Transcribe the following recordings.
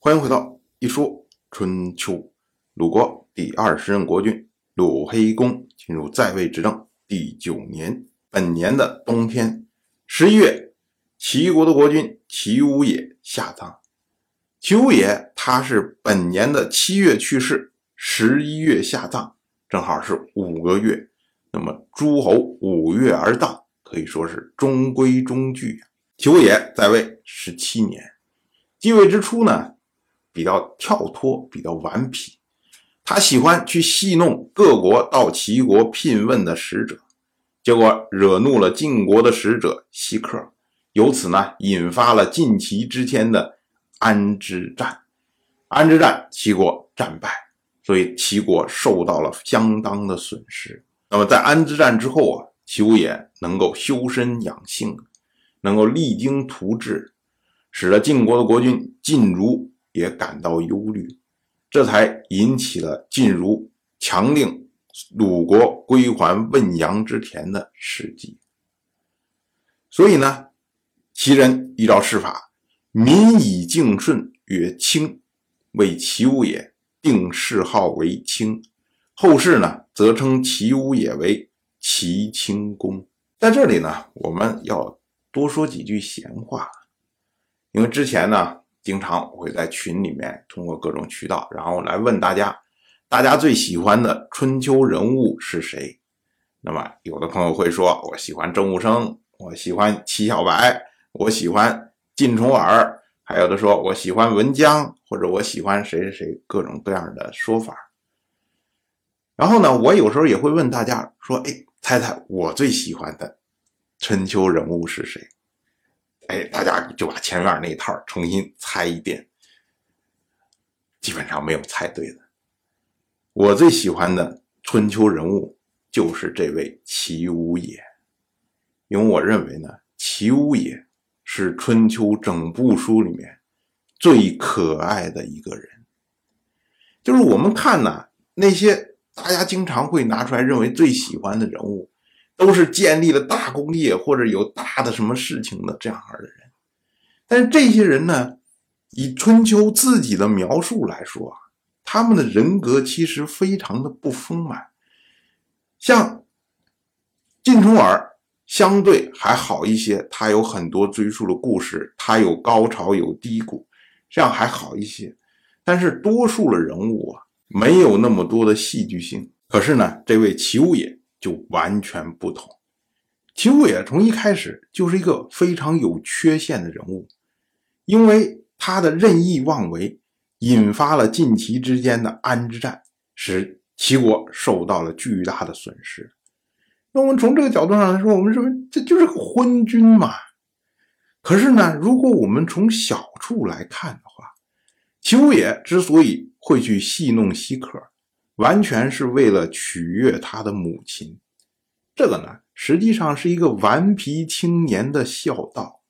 欢迎回到一说春秋。鲁国第二十任国君鲁黑公进入在位执政第九年，本年的冬天十一月，齐国的国君齐武也下葬。齐武也他是本年的七月去世，十一月下葬，正好是五个月。那么诸侯五月而葬，可以说是中规中矩。齐武也在位十七年，继位之初呢，比较跳脱，比较顽皮。他喜欢去戏弄各国到齐国聘问的使者，结果惹怒了晋国的使者西克，由此呢引发了晋齐之间的安之战。安之战，齐国战败，所以齐国受到了相当的损失。那么在安之战之后啊，齐武也能够修身养性，能够励精图治，使得晋国的国君晋如也感到忧虑。这才引起了晋如强令鲁国归还汶阳之田的事迹。所以呢，齐人依照世法，民以敬顺曰卿，为齐武也定谥号为卿。后世呢，则称齐武也为齐清公。在这里呢，我们要多说几句闲话，因为之前呢。经常我会在群里面通过各种渠道，然后来问大家，大家最喜欢的春秋人物是谁？那么有的朋友会说，我喜欢郑武生，我喜欢齐小白，我喜欢晋重耳，还有的说我喜欢文姜，或者我喜欢谁谁谁，各种各样的说法。然后呢，我有时候也会问大家说，哎，猜猜我最喜欢的春秋人物是谁？哎，大家就把前面那一套重新猜一遍，基本上没有猜对的。我最喜欢的春秋人物就是这位齐武也，因为我认为呢，齐武也是春秋整部书里面最可爱的一个人。就是我们看呢，那些大家经常会拿出来认为最喜欢的人物。都是建立了大功业或者有大的什么事情的这样儿的人，但是这些人呢，以春秋自己的描述来说啊，他们的人格其实非常的不丰满。像晋重耳相对还好一些，他有很多追溯的故事，他有高潮有低谷，这样还好一些。但是多数的人物啊，没有那么多的戏剧性。可是呢，这位齐武也。就完全不同。齐武也从一开始就是一个非常有缺陷的人物，因为他的任意妄为，引发了晋齐之间的安之战，使齐国受到了巨大的损失。那我们从这个角度上来说，我们认为这就是个昏君嘛。可是呢，如果我们从小处来看的话，齐武也之所以会去戏弄西客。完全是为了取悦他的母亲，这个呢，实际上是一个顽皮青年的孝道。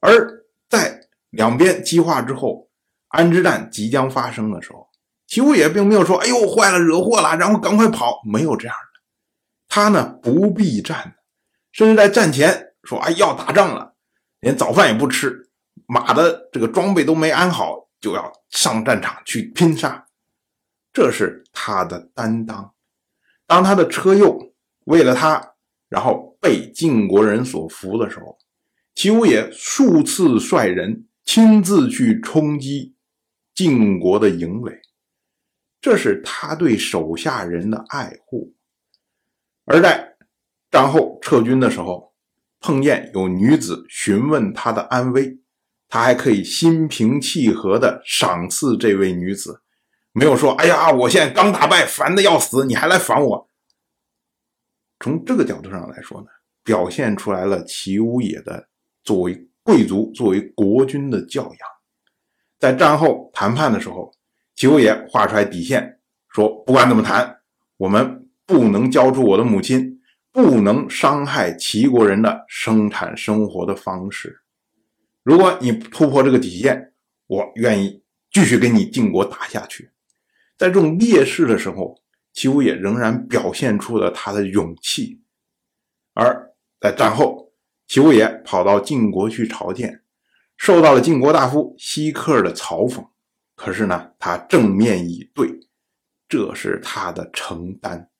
而在两边激化之后，安之战即将发生的时候，齐武也并没有说：“哎呦，坏了，惹祸了，然后赶快跑。”没有这样的，他呢不必战，甚至在战前说：“哎，要打仗了，连早饭也不吃，马的这个装备都没安好，就要上战场去拼杀。”这是他的担当。当他的车右为了他，然后被晋国人所俘的时候，齐武也数次率人亲自去冲击晋国的营垒，这是他对手下人的爱护。而在战后撤军的时候，碰见有女子询问他的安危，他还可以心平气和地赏赐这位女子。没有说，哎呀，我现在刚打败，烦的要死，你还来烦我。从这个角度上来说呢，表现出来了齐武也的作为贵族、作为国君的教养。在战后谈判的时候，齐武也画出来底线，说不管怎么谈，我们不能交出我的母亲，不能伤害齐国人的生产生活的方式。如果你突破这个底线，我愿意继续跟你晋国打下去。在这种劣势的时候，齐武也仍然表现出了他的勇气。而在战后，齐武也跑到晋国去朝见，受到了晋国大夫西克的嘲讽，可是呢，他正面以对，这是他的承担。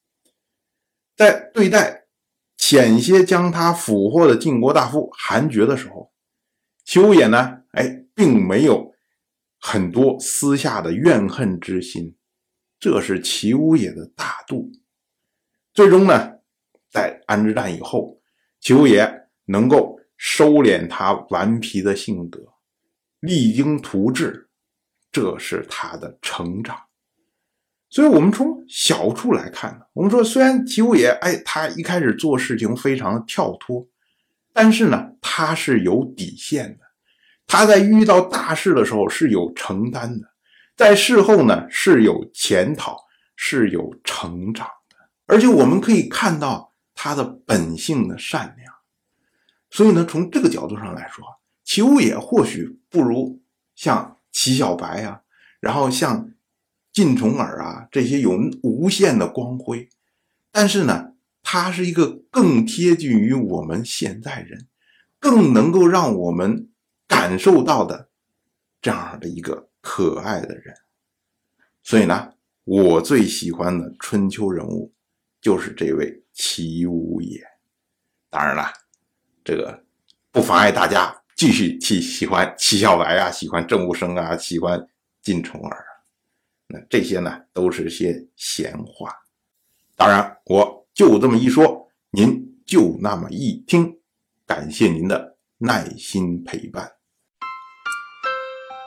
在对待险些将他俘获的晋国大夫韩厥的时候，齐武也呢，哎，并没有很多私下的怨恨之心，这是齐武爷的大度。最终呢，在安之战以后，齐武爷能够收敛他顽皮的性格，励精图治，这是他的成长。所以，我们从小处来看呢，我们说，虽然齐武爷，哎，他一开始做事情非常的跳脱，但是呢，他是有底线的。他在遇到大事的时候是有承担的，在事后呢是有检讨，是有成长的。而且我们可以看到他的本性的善良。所以呢，从这个角度上来说，齐武也或许不如像齐小白啊，然后像。晋重耳啊，这些有无限的光辉，但是呢，他是一个更贴近于我们现在人，更能够让我们感受到的这样的一个可爱的人。所以呢，我最喜欢的春秋人物就是这位齐武也。当然了，这个不妨碍大家继续去喜欢齐小白啊，喜欢郑武生啊，喜欢晋重耳。那这些呢，都是些闲话。当然，我就这么一说，您就那么一听。感谢您的耐心陪伴。